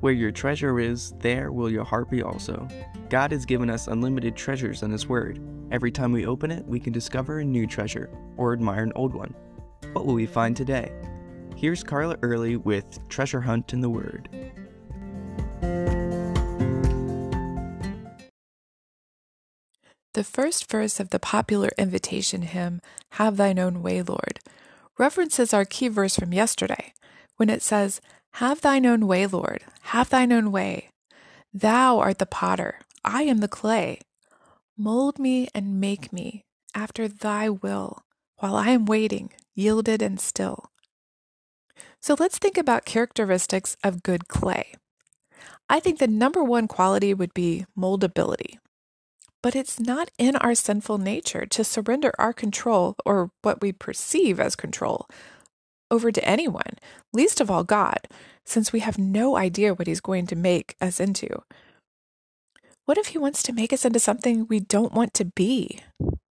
Where your treasure is, there will your heart be also. God has given us unlimited treasures in His Word. Every time we open it, we can discover a new treasure or admire an old one. What will we find today? Here's Carla Early with Treasure Hunt in the Word. The first verse of the popular invitation hymn, Have Thine Own Way, Lord, references our key verse from yesterday when it says, Have Thine Own Way, Lord, have Thine Own way. Thou art the potter, I am the clay. Mold me and make me after Thy will, while I am waiting, yielded and still. So let's think about characteristics of good clay. I think the number one quality would be moldability. But it's not in our sinful nature to surrender our control, or what we perceive as control, over to anyone, least of all God, since we have no idea what He's going to make us into. What if He wants to make us into something we don't want to be?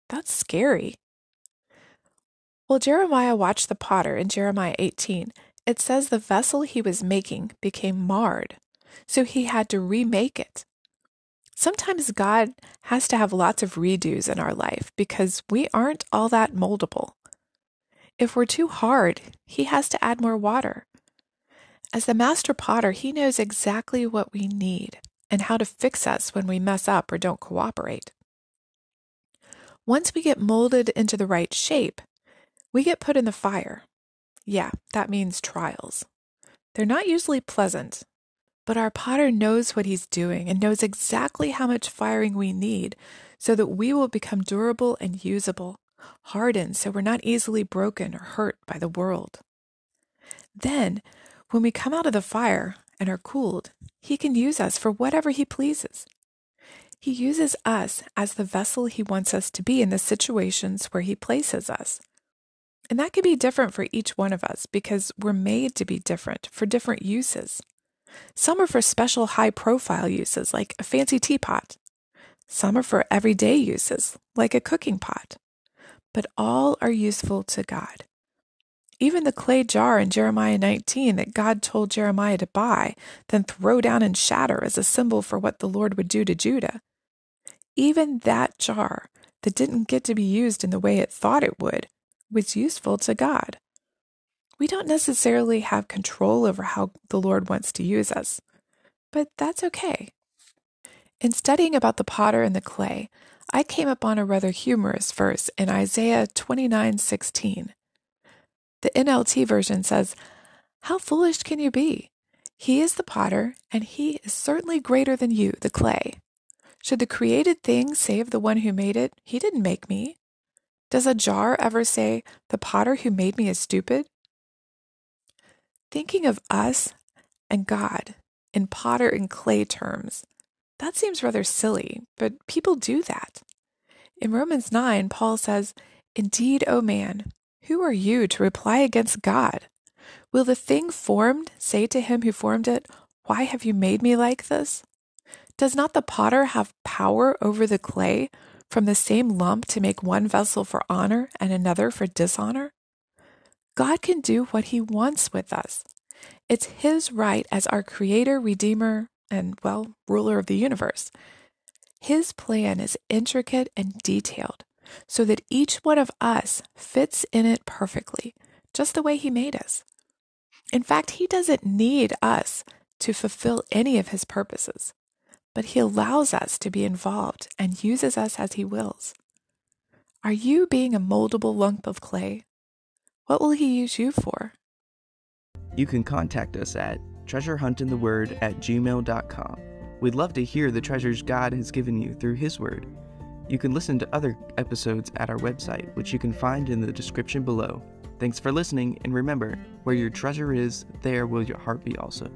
That's scary. Well, Jeremiah watched the potter in Jeremiah 18. It says the vessel he was making became marred, so he had to remake it. Sometimes God has to have lots of redos in our life because we aren't all that moldable. If we're too hard, He has to add more water. As the master potter, He knows exactly what we need and how to fix us when we mess up or don't cooperate. Once we get molded into the right shape, we get put in the fire. Yeah, that means trials. They're not usually pleasant, but our potter knows what he's doing and knows exactly how much firing we need so that we will become durable and usable, hardened so we're not easily broken or hurt by the world. Then, when we come out of the fire and are cooled, he can use us for whatever he pleases. He uses us as the vessel he wants us to be in the situations where he places us. And that can be different for each one of us because we're made to be different for different uses. Some are for special high profile uses, like a fancy teapot. Some are for everyday uses, like a cooking pot. But all are useful to God. Even the clay jar in Jeremiah 19 that God told Jeremiah to buy, then throw down and shatter as a symbol for what the Lord would do to Judah. Even that jar that didn't get to be used in the way it thought it would was useful to God we don't necessarily have control over how the Lord wants to use us, but that's okay. In studying about the potter and the clay, I came upon a rather humorous verse in Isaiah 29:16. The NLT version says, "How foolish can you be? He is the potter, and he is certainly greater than you, the clay. Should the created thing save the one who made it? He didn't make me. Does a jar ever say, The potter who made me is stupid? Thinking of us and God in potter and clay terms, that seems rather silly, but people do that. In Romans 9, Paul says, Indeed, O man, who are you to reply against God? Will the thing formed say to him who formed it, Why have you made me like this? Does not the potter have power over the clay from the same lump to make one vessel for honor and another for dishonor? God can do what He wants with us. It's His right as our Creator, Redeemer, and, well, ruler of the universe. His plan is intricate and detailed so that each one of us fits in it perfectly, just the way He made us. In fact, He doesn't need us to fulfill any of His purposes, but He allows us to be involved and uses us as He wills. Are you being a moldable lump of clay? What will He use you for? You can contact us at treasurehuntintheword at gmail.com. We'd love to hear the treasures God has given you through His Word. You can listen to other episodes at our website, which you can find in the description below. Thanks for listening, and remember, where your treasure is, there will your heart be also.